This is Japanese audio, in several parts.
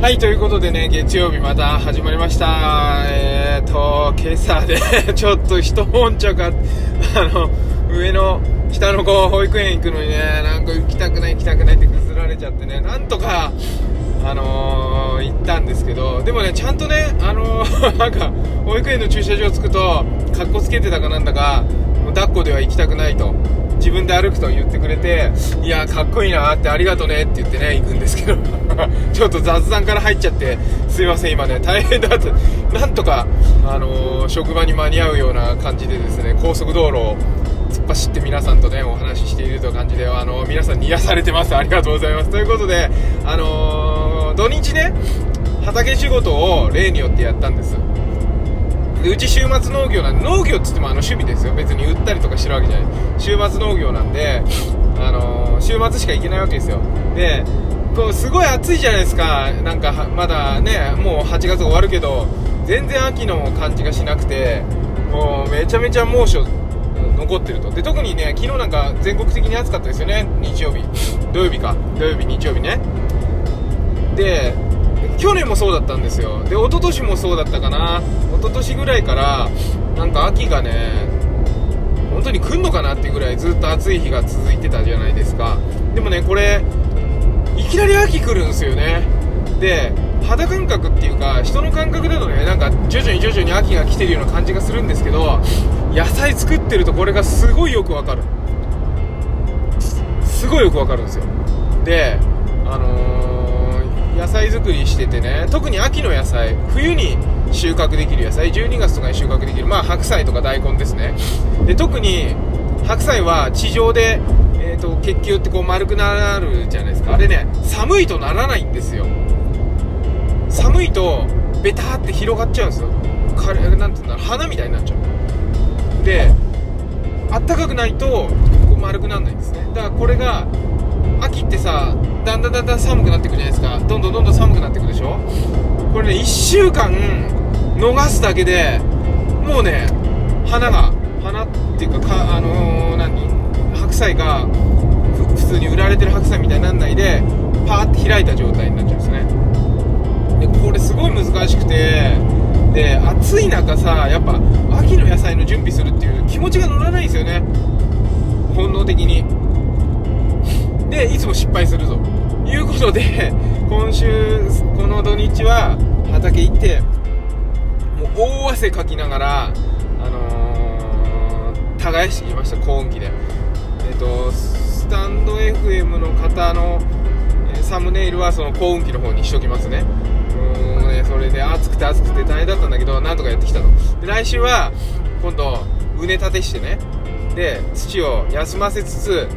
はい、ということでね、月曜日また始まりました。えーと、今朝で ちょっと一悶着ああの、上の、下の子、保育園行くのにね、なんか行きたくない行きたくないって崩られちゃってね、なんとか、あのー、行ったんですけど、でもね、ちゃんとね、あのー なんか、保育園の駐車場着くと、かっこつけてたかなんだか、もう抱っこでは行きたくないと。自分で歩くと言ってくれて、いや、かっこいいなってありがとねって言ってね、行くんですけど、ちょっと雑談から入っちゃって、すいません、今ね、大変だって、なんとか、あのー職場に間に合うような感じでですね、高速道路を突っ走って皆さんとね、お話ししているという感じで、あのー皆さんに癒されてます。ありがとうございます。ということで、あのー土日ね、畑仕事を例によってやったんです。でうち週末農業なんで農業っつってもあの趣味ですよ。別に売ったりとかしてるわけじゃない。週末農業なんで、あのー週末しか行けないわけですよ。でこうすごい暑いじゃないですか。なんかまだねもう8月終わるけど全然秋の感じがしなくてもうめちゃめちゃ猛暑残ってると。で特にね昨日なんか全国的に暑かったですよね。日曜日。土曜日か。土曜日日曜日ね。で去年もそうだったんですよ。で一昨年もそうだったかな。一昨年ぐらいからなんか秋がね本当に来んのかなっていうぐらいずっと暑い日が続いてたじゃないですか。でもねこれいきなり秋来るんですよね。で肌感覚っていうか人の感覚だとねなんか徐々に徐々に秋が来てるような感じがするんですけど野菜作ってるとこれがすごいよくわかる。すごいよくわかるんですよ。であのー野菜作りしててね特に秋の野菜冬に収穫できる野菜12月とかに収穫できるまあ白菜とか大根ですね。で特に白菜は地上で、えー、と結球ってこう丸くなるじゃないですか。あれね寒いとならないんですよ。寒いとベターって広がっちゃうんですよ。かなんていうんだろ花みたいになっちゃう。であったかくないとこう丸くならないんですね。だからこれが秋ってさだんだんだんだん寒くなってくるじゃないですか。どんどんどんどん寒くなってくるでしょ？これね1週間逃すだけでもうね花が花っていうかかあのー何？白菜が普通に売られてる白菜みたいになんないでパーって開いた状態になっちゃうんですね。でこれすごい難しくてで暑い中さやっぱ秋の野菜の準備するっていう気持ちが乗らないんですよね。本能的に。いつも失敗するということで今週この土日は畑行ってもう大汗かきながらあのー耕してきました高温機で。えっ、とスタンド FM の方のサムネイルはその高温機の方にしときますね。うんねそれで暑くて暑くて大変だったんだけどなんとかやってきたと。で来週は今度畝立てしてね。で土を休ませつつ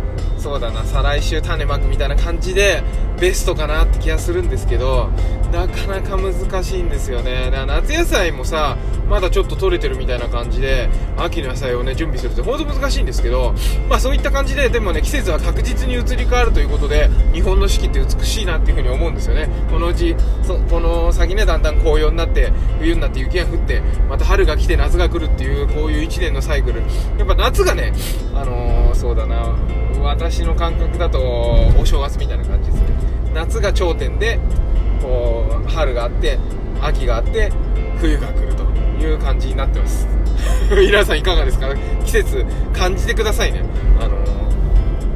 そうだな再来週種まくみたいな感じでベストかなって気がするんですけどなかなか難しいんですよね。だから夏野菜もさまだちょっと取れてるみたいな感じで秋の野菜をね準備するって本当難しいんですけどまあそういった感じででもね季節は確実に移り変わるということで日本の四季って美しいなっていうふうに思うんですよね。このうちそこの先ねだんだん紅葉になって冬になって雪が降ってまた春が来て夏が来るっていうこういう1年のサイクル。やっぱ夏がねあのーそうだな私の感覚だとお正月みたいな感じですね。夏が頂点でこう春があって秋があって冬が来るという感じになってます。皆さんいかがですか？季節感じてくださいね。あの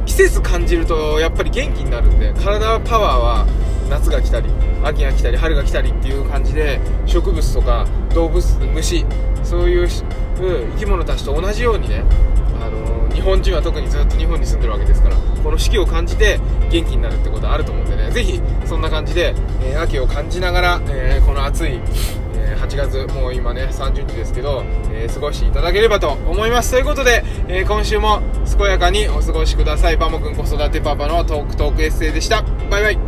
季節感じるとやっぱり元気になるんで体はパワーは夏が来たり秋が来たり春が来たりっていう感じで植物とか動物虫そういう生き物たちと同じようにねあの日本人は特にずっと日本に住んでるわけですからこの四季を感じて元気になるってことはあると思うんでねぜひそんな感じで、えー秋を感じながら、えーこの暑い、えー8月もう今ね30日ですけど、え過ごしていただければと思います。ということで、え今週も健やかにお過ごしください。バモくん子育てパパのトークトークエッセイでした。バイバイ。